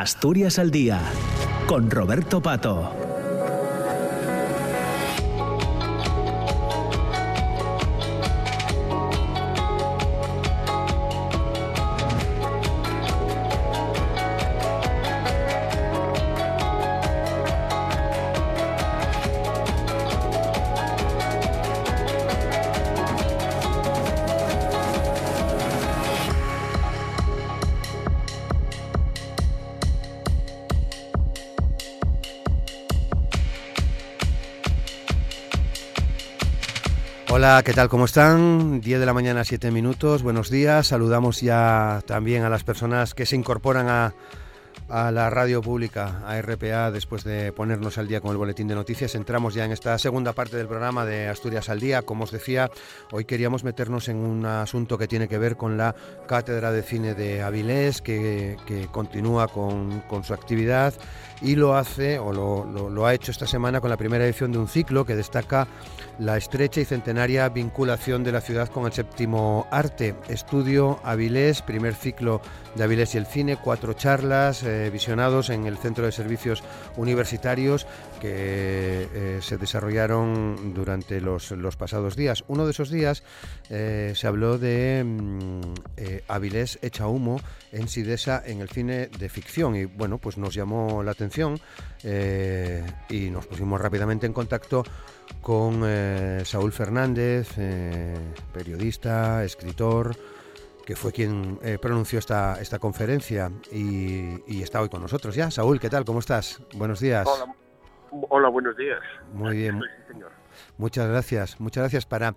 Asturias al Día, con Roberto Pato. Hola, ¿qué tal? ¿Cómo están? 10 de la mañana, 7 minutos. Buenos días. Saludamos ya también a las personas que se incorporan a, a la radio pública, a RPA, después de ponernos al día con el boletín de noticias. Entramos ya en esta segunda parte del programa de Asturias al Día. Como os decía, hoy queríamos meternos en un asunto que tiene que ver con la Cátedra de Cine de Avilés, que, continúa con, su actividad y lo hace, o lo, ha hecho esta semana con la primera edición de un ciclo que destaca la estrecha y centenaria vinculación de la ciudad con el séptimo arte. Estudio Avilés, primer ciclo de Avilés y el cine, cuatro charlas eh, visionados en el Centro de Servicios Universitarios que eh, se desarrollaron durante los, pasados días. Uno de esos días eh, se habló de mm, Avilés echa humo en Sidesa en el cine de ficción y bueno, pues nos llamó la atención y nos pusimos rápidamente en contacto con eh, Saúl Fernández, eh, periodista, escritor, que fue quien eh, pronunció esta, esta conferencia y, está hoy con nosotros ya. Saúl, ¿qué tal? ¿Cómo estás? Buenos días. Buenos días. Muy bien. señor. Muchas gracias, muchas gracias. Para,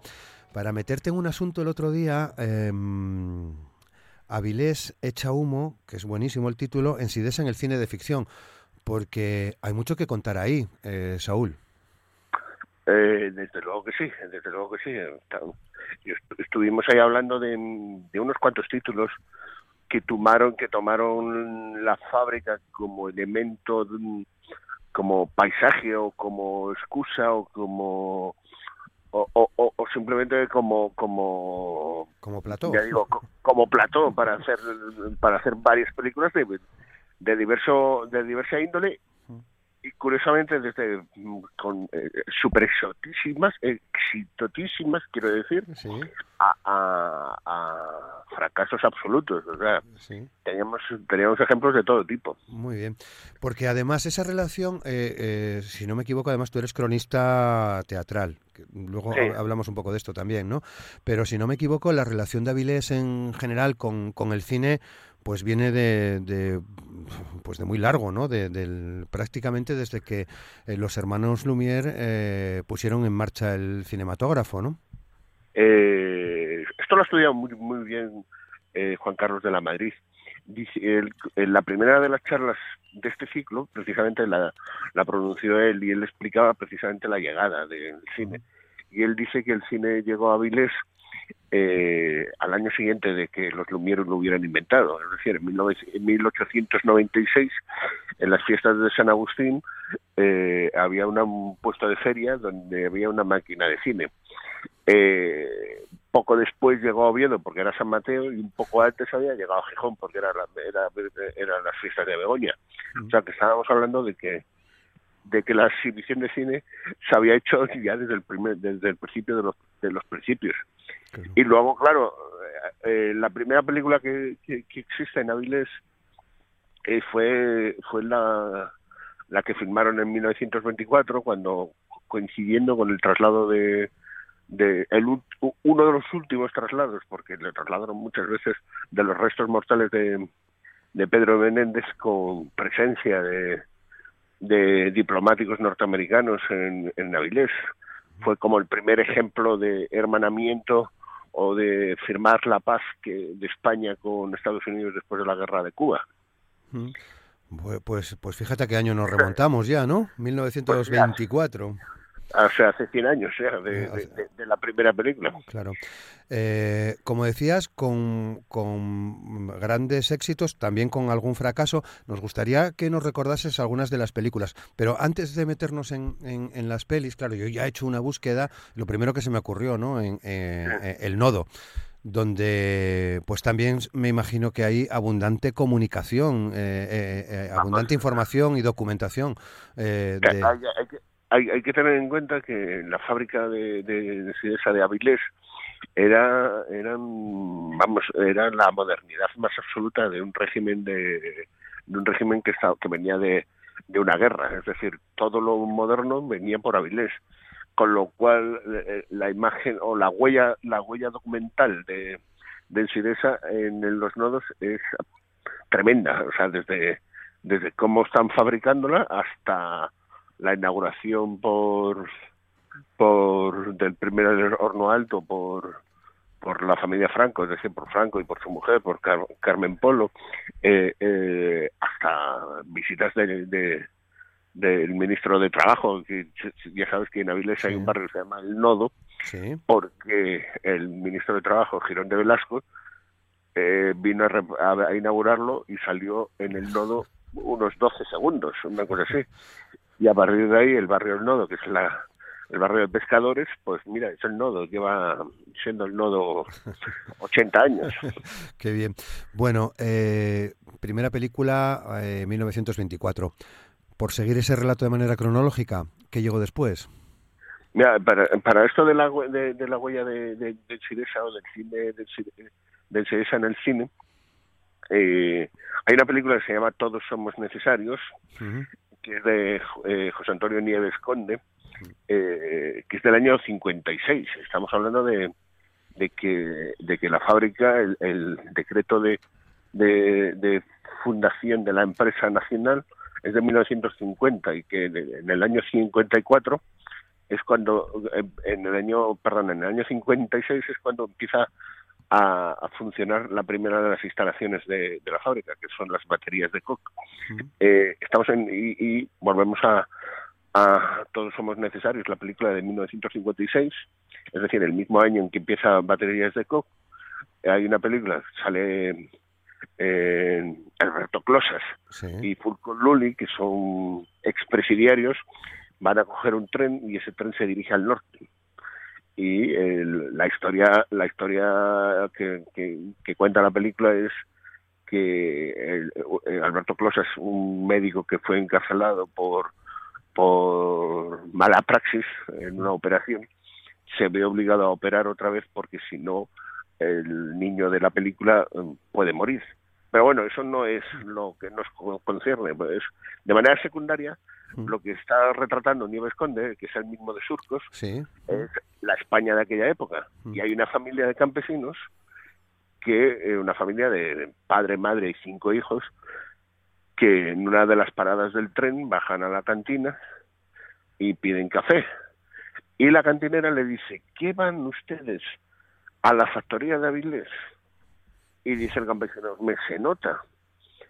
para meterte en un asunto el otro día, em, Avilés echa humo, que es buenísimo el título, en Sidesa en el cine de ficción, porque hay mucho que contar ahí, Saúl. Eh, desde luego que sí, desde luego que sí. Estuvimos ahí hablando de, unos cuantos títulos que tomaron que tomaron la fábrica como elemento, como paisaje o como excusa o como o, simplemente como como como plató. ya digo como plató para hacer para hacer varias películas de, de diverso de diversa índole. Y curiosamente desde mm, con eh, super exotísimas, exitotísimas, quiero decir, a, fracasos absolutos. O sea, teníamos, teníamos ejemplos de todo tipo. Muy bien. Porque además esa relación, eh, eh, si no me equivoco, además tú eres cronista teatral. Luego hablamos un poco de esto también, ¿no? Pero si no me equivoco, la relación de Avilés en general con, con el cine pues viene de, pues de muy largo, ¿no? De, del, prácticamente desde que eh, los hermanos Lumière eh, pusieron en marcha el cinematógrafo, ¿no? Eh, esto lo ha estudiado muy, muy bien Juan Carlos de la Madrid. Dice, en la primera de las charlas de este ciclo, precisamente la, pronunció él y él explicaba precisamente la llegada del cine. Y él dice que el cine llegó a Avilés eh, al año siguiente de que los Lumière lo hubieran inventado. Es decir, en, 1896, en las fiestas de San Agustín, eh, había un puesto de feria donde había una máquina de cine. Eh, poco después llegó a Oviedo porque era San Mateo y un poco antes había llegado a Gijón porque era, eran las fiestas de Begoña. O sea que estábamos hablando de que de que la exhibición de cine se había hecho ya desde el primer desde el principio de los de los principios. Y luego, claro, eh, la primera película que, que, existe en Avilés eh, fue, fue la, la que filmaron en 1924, cuando coincidiendo con el traslado de, de el, uno de los últimos traslados, porque le trasladaron muchas veces de los restos mortales de, de Pedro Menéndez con presencia de, de diplomáticos norteamericanos en, en. Fue como el primer ejemplo de hermanamiento o de firmar la paz que de España con Estados Unidos después de la guerra de Cuba. Pues, pues fíjate qué año nos remontamos ya, ¿no? 1924. O sea, hace 100 años ya, de, la primera película. Claro. Eh, como decías, con, grandes éxitos, también con algún fracaso. Nos gustaría que nos recordases algunas de las películas. Pero antes de meternos en, en, las pelis, claro, yo ya he hecho una búsqueda. Lo primero que se me ocurrió, ¿no? En, eh, El Nodo donde pues también me imagino que hay abundante comunicación. Eh, abundante información y documentación. Eh, hay, hay, que, tener en cuenta que la fábrica de, de, de Avilés era, eran, vamos, era la modernidad más absoluta de un régimen de, un régimen que, estaba, que venía de, una guerra, es decir, todo lo moderno venía por Avilés. Con lo cual eh, la imagen o la huella la huella documental de, de en los nodos es tremenda. O sea desde desde cómo están fabricándola hasta la inauguración por por del primer horno alto por por la familia Franco, es decir, por Franco y por su mujer, por Carmen Polo, eh, eh, hasta visitas de, del ministro de Trabajo, que ya sabes que en Avilés hay un barrio que se llama El Nodo, porque el ministro de Trabajo, Girón de Velasco, eh, vino a, inaugurarlo y salió en el Nodo unos 12 segundos, una cosa así. Y a partir de ahí el barrio El Nodo, que es la, el barrio de pescadores, pues mira, es el nodo, lleva siendo el nodo 80 años. Qué bien. Bueno, eh, primera película, eh, 1924 por seguir ese relato de manera cronológica, ¿qué llegó después? Mira, para, para esto de la, de, de la huella de, de, del Siresa o del cine del, Siresa en el cine, eh, hay una película que se llama Todos somos necesarios, que es de eh, José Antonio Nieves Conde, eh, que es del año 56. Estamos hablando de, de que de que la fábrica, el, decreto de, de, de fundación de la empresa nacional es de 1950 y que en el año 54 es cuando, en el año, perdón, en el año 56 es cuando empieza a, funcionar la primera de las instalaciones de, la fábrica, que son las baterías de coque. Eh, estamos en, y, volvemos a, a Todos somos necesarios, la película de 1956, es decir, el mismo año en que empieza Baterías de coque. Hay una película, sale eh, Alberto Closas y Fulco Luli, que son expresidiarios, van a coger un tren y ese tren se dirige al norte. Y la historia, la historia que, que, cuenta la película es que Alberto Closas, un médico que fue encarcelado por por mala praxis en una operación, se ve obligado a operar otra vez porque si no el niño de la película eh, puede morir. Pero bueno, eso no es lo que nos concierne. Pues, de manera secundaria, mm. lo que está retratando Nieves Conde, que es el mismo de Surcos, es la España de aquella época. Mm. Y hay una familia de campesinos, que eh, una familia de padre, madre y cinco hijos, que en una de las paradas del tren bajan a la cantina y piden café. Y la cantinera le dice, ¿qué van ustedes a la factoría de Avilés? y dice el campesino, me se nota.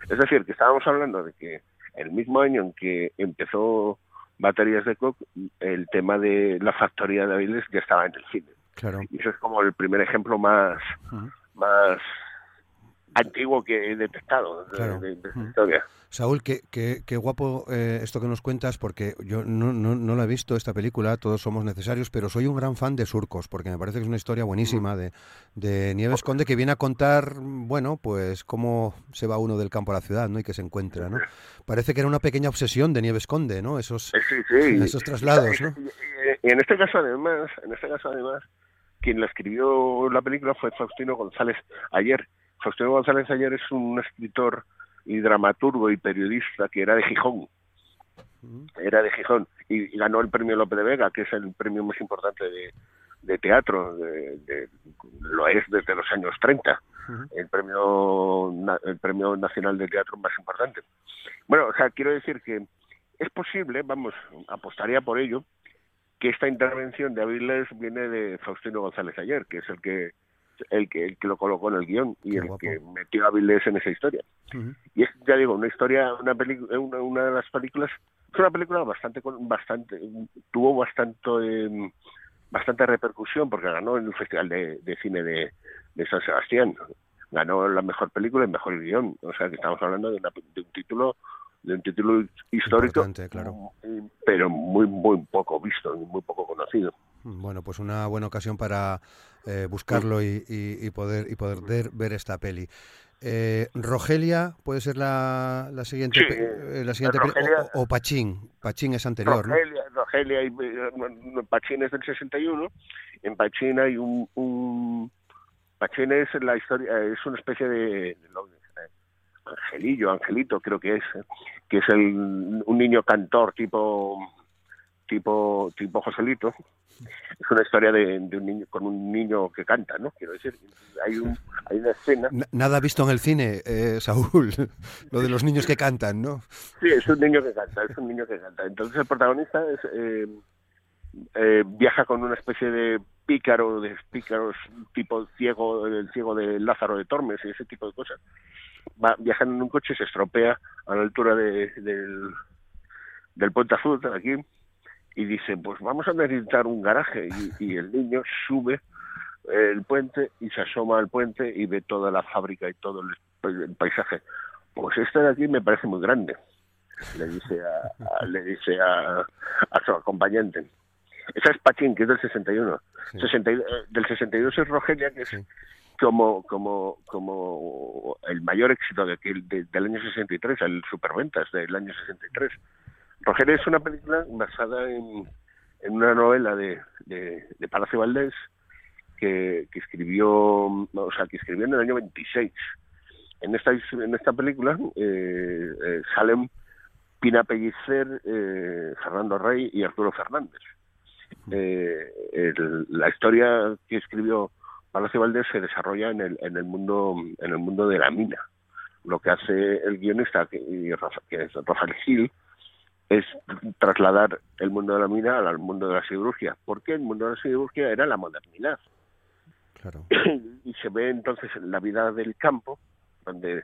Es decir, que estábamos hablando de que el mismo año en que empezó Baterías de Coq, el tema de la factoría de Avilés ya estaba en el cine. Claro. Y eso es como el primer ejemplo más, más antiguo que he detectado de, esta historia. Saúl, qué, qué, guapo eh, esto que nos cuentas, porque yo no, no, no la he visto esta película, todos somos necesarios, pero soy un gran fan de Surcos, porque me parece que es una historia buenísima de, de Nieves Conde que viene a contar, bueno, pues cómo se va uno del campo a la ciudad, ¿no? Y que se encuentra, ¿no? Parece que era una pequeña obsesión de Nieves Conde, ¿no? Esos, esos traslados, ¿no? Y en este caso, además, en este caso, además, quien la escribió la película fue Faustino González ayer. Faustino González ayer es un escritor y dramaturgo y periodista que era de Gijón. Era de Gijón y, ganó el premio Lope de Vega, que es el premio más importante de, teatro, de, lo es desde los años 30, el premio el premio nacional de teatro más importante. Bueno, o sea, quiero decir que es posible, vamos, apostaría por ello, que esta intervención de Avilés viene de Faustino González Ayer, que es el que el que, el que lo colocó en el guion y el que metió a Vilés en esa historia. Y es, ya digo, una historia, una, una, una de las películas, es una película bastante, bastante tuvo bastante, em, bastante repercusión porque ganó en el Festival de, Cine de, de, San Sebastián. Ganó la mejor película y mejor guion. O sea que estamos hablando de, de un título de un título histórico, claro. pero muy muy poco visto, muy poco conocido. Bueno, pues una buena ocasión para eh, buscarlo y, y, poder y poder ver, esta peli. Eh, Rogelia puede ser la, la siguiente, Sí, eh, la siguiente Rogelia- o, o Pachín. Pachín es anterior, ¿no? Rogelia, Rogelia y eh, Pachín es del 61. En Pachín hay un, un Pachín es la historia, es una especie de, de lo- angelillo, angelito creo que es, eh, que es el, un niño cantor tipo tipo tipo Joselito. Es una historia de, de un niño con un niño que canta, ¿no? Quiero decir, hay un hay una escena Na- Nada visto en el cine, eh, Saúl. Lo de los niños que cantan, ¿no? Sí, es un niño que canta, es un niño que canta. Entonces el protagonista es, eh, eh, viaja con una especie de pícaro, de pícaros tipo ciego, el ciego de Lázaro de Tormes y ese tipo de cosas. Va viajando en un coche y se estropea a la altura de- del, del Puente Azul, aquí, y dice, pues vamos a necesitar un garaje. Y, y el niño sube el puente y se asoma al puente y ve toda la fábrica y todo el, el paisaje. Pues este de aquí me parece muy grande le dice a, a- le dice a, a su acompañante. Esa es Pachín, que es del 61. Sí. 60 y- eh, del 62 es Rogelia, que es Sí. como como como el mayor éxito de de- del año 63, el superventas del año 63. Rogelia es una película basada en, en una novela de, de, de Palacio Valdés que, que escribió, o sea, que escribió en el año 26. En esta, en esta película eh, eh, salen Pina Pellicer, eh, Fernando Rey y Arturo Fernández. El- la historia que escribió Palacio Valdés se desarrolla en el, en el mundo en el mundo de la mina. Lo que hace el guionista, que, que es Rafael Gil, es trasladar el mundo de la mina al mundo de la siderurgia, porque el mundo de la siderurgia era la modernidad. Claro. y se ve entonces en la vida del campo, donde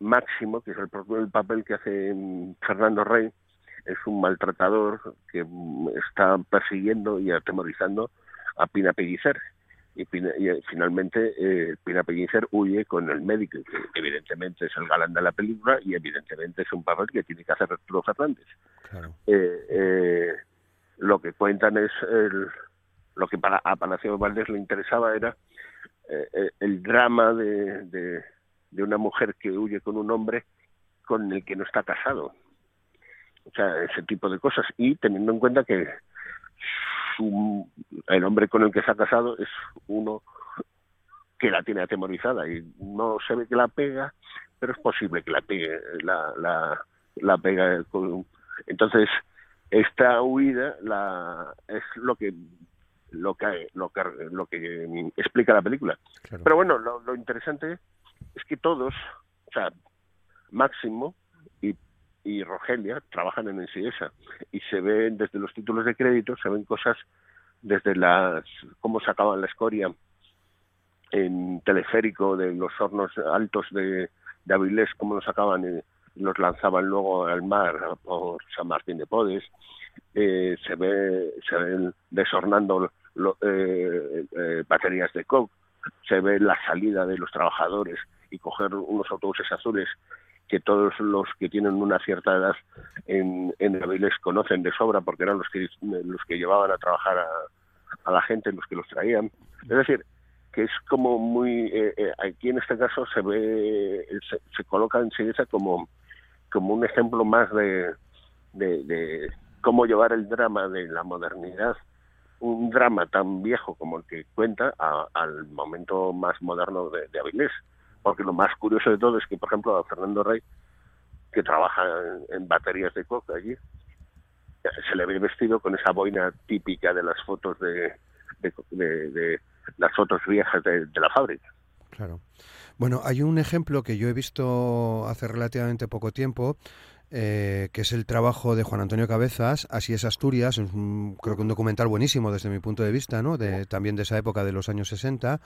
Máximo, que es el, el papel que hace Fernando Rey, es un maltratador que está persiguiendo y atemorizando a Pina Pellicer. Y, Pina- y, eh, finalmente eh, Pina Pellicer huye con el médico, que evidentemente es el galán de la película y evidentemente es un papel que tiene que hacer Arturo Fernández Claro. eh, eh, lo que cuentan es el, lo que para a Palacio Valdés le interesaba era el drama de, de, de una mujer que huye con un hombre con el que no está casado. O sea, ese tipo de cosas. Y teniendo en cuenta que su- el hombre con el que se ha casado es uno que la tiene atemorizada y no se ve que la pega, pero es posible que la pegue, la, la, la pega con, entonces, esta huida la, es lo que lo que lo que lo que explica la película. claro. Pero bueno, lo, lo interesante es que todos, o sea, Máximo y, Rogelia trabajan en Ensidesa y se ven desde los títulos de crédito, se ven cosas desde las cómo sacaban la escoria en teleférico de los hornos altos de, de Avilés, cómo lo sacaban y los lanzaban luego al mar por San Martín de Podes. Eh, se ve se ven deshornando eh, eh, baterías de coke, se ve la salida de los trabajadores y coger unos autobuses azules que todos los que tienen una cierta edad en, en Avilés conocen de sobra porque eran los que los que llevaban a trabajar a, a la gente, los que los traían. Es decir, que es como muy eh, eh, aquí en este caso se ve se, se coloca en Siguesa como como un ejemplo más de, de, cómo llevar el drama de la modernidad un drama tan viejo como el que cuenta a- al momento más moderno de, de Avilés porque lo más curioso de todo es que por ejemplo a Fernando Rey que trabaja en, baterías de coca allí se le ve vestido con esa boina típica de las fotos de, de, de- de las fotos viejas de, de la fábrica. Claro. Bueno, hay un ejemplo que yo he visto hace relativamente poco tiempo, eh, que es el trabajo de Juan Antonio Cabezas, Así es Asturias, es un- creo que un documental buenísimo desde mi punto de vista, ¿no? De, también de esa época de los años 60,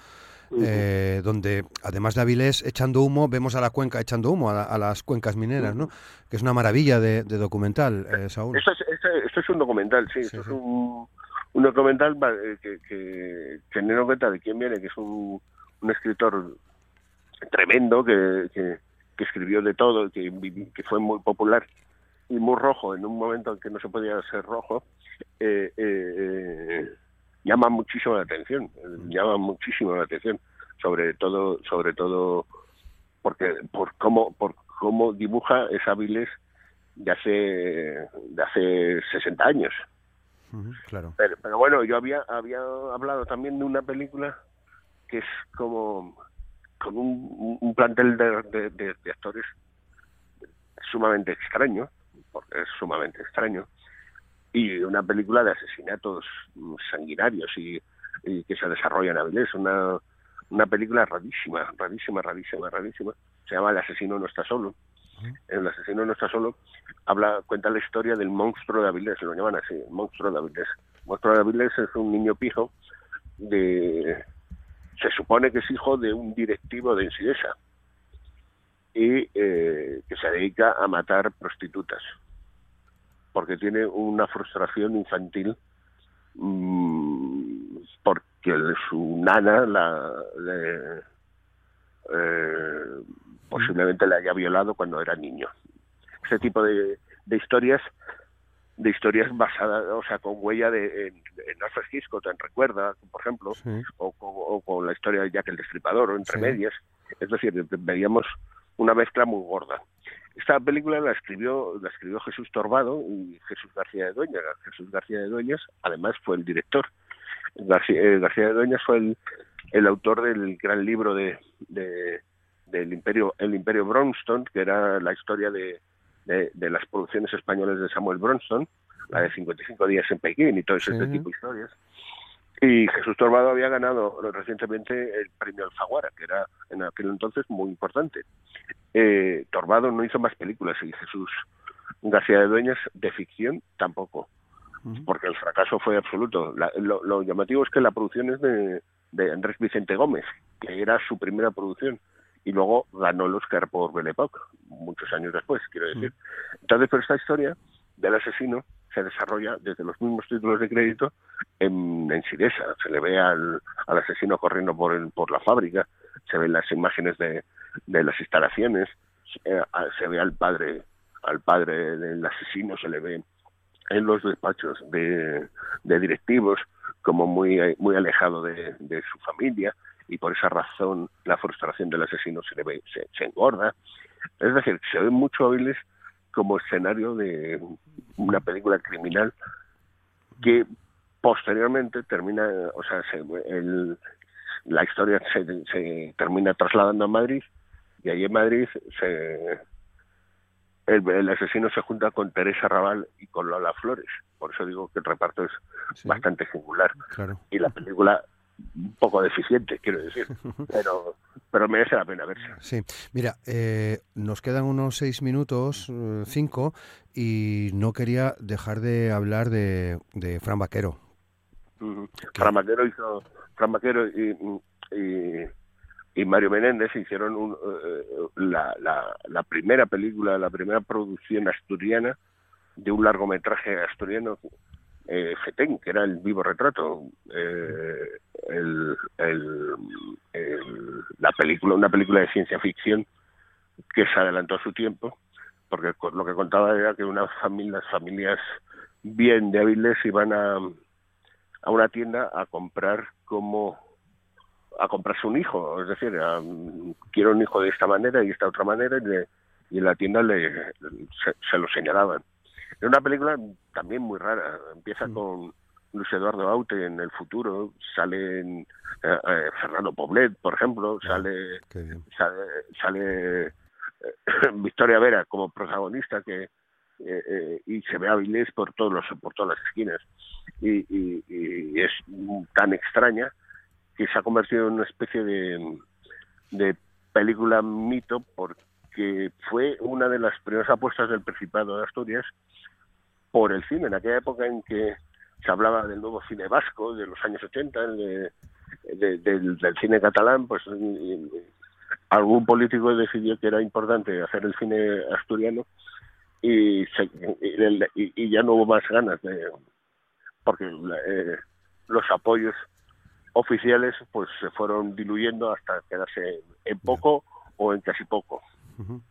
eh, donde además de Avilés echando humo, vemos a la cuenca echando humo, a, la- a las cuencas mineras, ¿no? Que es una maravilla de, de documental, eh, Saúl. Esto es, esto, esto es un documental, sí, Sí, esto es un, un documental eh, que, que en cuenta de quién viene, que es un, un escritor tremendo que, que, que escribió de todo, que, que fue muy popular y muy rojo en un momento en que no se podía ser rojo, eh, eh, eh, llama muchísimo la atención, llama muchísimo la atención, sobre todo, sobre todo porque por cómo, por cómo dibuja es Avilés de hace, de hace 60 años. claro. Pero, pero, bueno, yo había, había hablado también de una película que es como con un, un plantel de, de, de, actores sumamente extraño, porque es sumamente extraño, y una película de asesinatos sanguinarios y, y que se desarrolla en Avilés, una, una película rarísima, rarísima, rarísima, rarísima, se llama El asesino no está solo. El asesino no está solo, habla, cuenta la historia del monstruo de Avilés, lo llaman así, el monstruo de Avilés. El monstruo de Avilés es un niño pijo de se supone que es hijo de un directivo de Ensidesa y eh, que se dedica a matar prostitutas porque tiene una frustración infantil mmm, porque su nana la le, eh, posiblemente le haya violado cuando era niño. Ese tipo de historias de historias basadas, o sea, con huella de en, en Alfred Hitchcock, en Recuerda, por ejemplo, Sí. o, o- o con la historia de Jack el Destripador, o entre Sí. medias. Es decir, veíamos una mezcla muy gorda. Esta película la escribió, la escribió Jesús Torbado y Jesús García de Dueñas. Jesús García de Dueñas, además, fue el director. García, eh, García de Dueñas fue el, el autor del gran libro de, de- del Imperio, el Imperio Bronston, que era la historia de, de, de las producciones españolas de Samuel Bronston, la de 55 días en Pekín y todo ese Sí. tipo de historias. Y Jesús Torbado había ganado recientemente el premio Alfaguara, que era en aquel entonces muy importante. Eh, Torbado no hizo más películas y Jesús García de Dueñas de ficción tampoco, porque el fracaso fue absoluto. La- lo, lo llamativo es que la producción es de, de Andrés Vicente Gómez, que era su primera producción, y luego ganó el Oscar por Belle Époque, muchos años después, quiero decir. Entonces, pero esta historia del asesino se desarrolla desde los mismos títulos de crédito en, en Siresa. Se le ve al, al asesino corriendo por, el, por la fábrica, se ven las imágenes de, de las instalaciones, se, eh, se ve al padre, al padre del asesino, se le ve en los despachos de, de directivos como muy, muy alejado de, de su familia y por esa razón la frustración del asesino se le ve, se, se engorda. Es decir, se ve mucho hábiles como escenario de una película criminal que posteriormente termina, o sea, se- el, la historia se, se termina trasladando a Madrid y allí en Madrid se, el, el asesino se junta con Teresa Raval y con Lola Flores. Por eso digo que el reparto es Sí. bastante singular Claro. y la película un poco deficiente, quiero decir, pero pero merece la pena verse. Sí, mira, eh, nos quedan unos seis minutos, eh, cinco, y no quería dejar de hablar de, de Fran Vaquero. Fran Vaquero hizo Fran Vaquero y, y, y Mario Menéndez hicieron un, eh, la, la, la primera película, la primera producción asturiana de un largometraje asturiano, eh, Fetén, que era el vivo retrato. Eh, el, la película, una película de ciencia ficción que se adelantó a su tiempo, porque lo que contaba era que una familia, las familias bien débiles iban a, a una tienda a comprar como a comprarse un hijo, es decir, quiero un hijo de esta manera y esta otra manera y, le- y en la tienda le, se lo señalaban. Es una película también muy rara, empieza con Luis Eduardo Aute en el futuro, sale en, eh, eh, Fernando Poblet, por ejemplo, sale bien. sale, sale eh, Victoria Vera como protagonista que y se ve a Avilés por todos los por todas las esquinas. Y, y- y es tan extraña que se ha convertido en una especie de, de película mito porque fue una de las primeras apuestas del Principado de Asturias por el cine en aquella época en que se hablaba del nuevo cine vasco de los años 80 el de- de- del, cine catalán pues algún político decidió que era importante hacer el cine asturiano y, se- y, ya no hubo más ganas de porque eh, los apoyos oficiales pues se fueron diluyendo hasta quedarse en poco o en casi poco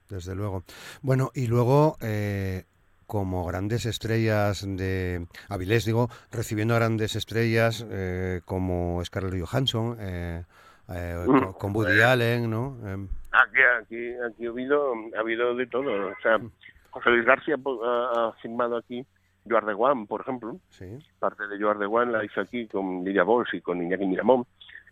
Desde luego. Bueno, y luego, eh, como grandes estrellas de Avilés, digo, recibiendo a grandes estrellas eh, como Scarlett Johansson, eh, eh, Mm. con, con Woody Allen, ¿no? Em, Aquí, aquí, aquí ha habido, ha habido de todo. O sea, José Luis García pues, ha, filmado aquí Joar de Guam, por ejemplo. Sí. Parte de Joar de la hizo aquí con Lidia Bols y con Iñaki Miramón.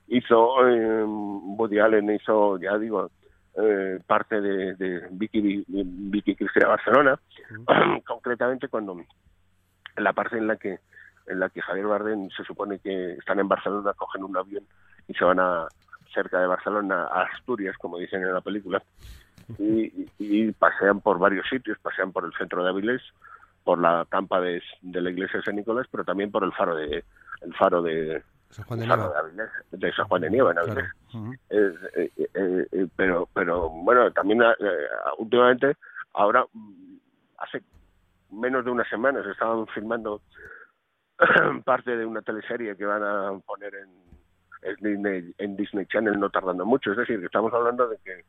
Hizo, eh, Woody Allen hizo, ya digo, eh, parte de, de Vicky, Vicky Cristina Barcelona. Concretamente cuando en la parte en la que en la que Javier Bardem se supone que están en Barcelona, cogen un avión y se van a cerca de Barcelona a Asturias, como dicen en la película, y pasean por varios sitios, pasean por el centro de Avilés, por la campa de, de la iglesia de San Nicolás, pero también por el faro de el faro de, San Juan de Nieva. San Juan de Nieva en Avilés. Claro. Eh, eh, eh, pero pero bueno también últimamente ahora mm, hace menos de unas semanas estaban filmando parte de una teleserie que van a poner en, en Disney en Disney Channel no tardando mucho es decir que estamos hablando de que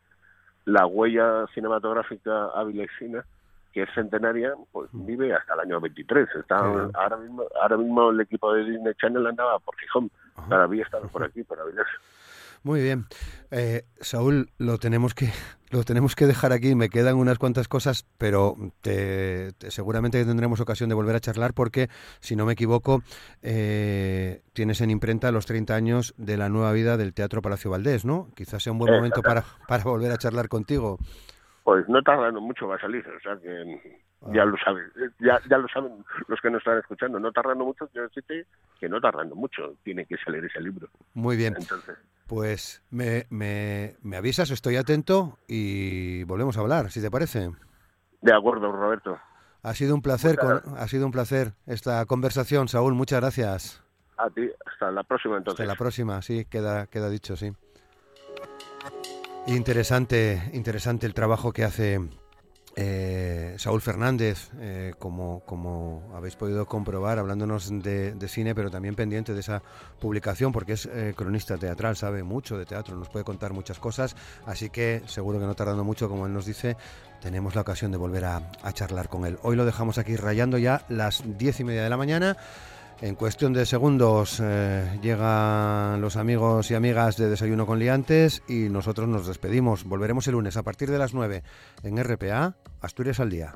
la huella cinematográfica avilesina que es centenaria pues vive hasta el año 23 está ahora mismo ahora mismo el equipo de Disney Channel andaba por Gijón Ajá. todavía están por aquí por Avilés Muy bien. Eh, Saúl, lo tenemos que lo tenemos que dejar aquí. Me quedan unas cuantas cosas, pero te- te- seguramente tendremos ocasión de volver a charlar porque, si no me equivoco, eh, tienes en imprenta los 30 años de la nueva vida del Teatro Palacio Valdés, ¿no? Quizás sea un buen momento para, para volver a charlar contigo. Pues no tardando mucho va a salir, o sea que Ah. ya lo saben, ya, ya lo saben los que nos están escuchando, no tardando mucho, quiero decirte que no tardando mucho tiene que salir ese libro. Muy bien. Entonces, Pues me, me, me avisas, estoy atento y volvemos a hablar, si te parece. de acuerdo, Roberto. Ha sido un placer, con- ha sido un placer esta conversación, Saúl. Muchas gracias. A ti, hasta la próxima entonces. Hasta la próxima, sí, queda, queda dicho, sí. Interesante, interesante el trabajo que hace eh, Saúl Fernández, eh, como, como habéis podido comprobar, hablándonos de, cine, pero también pendiente de esa publicación, porque es eh, cronista teatral, sabe mucho de teatro, nos puede contar muchas cosas, así que seguro que no tardando mucho, como él nos dice, tenemos la ocasión de volver a, a charlar con él. Hoy lo dejamos aquí rayando ya las diez y media de la mañana. En cuestión de segundos eh, llegan los amigos y amigas de Desayuno con Liantes y nosotros nos despedimos. Volveremos el lunes a partir de las 9 en RPA, Asturias al Día.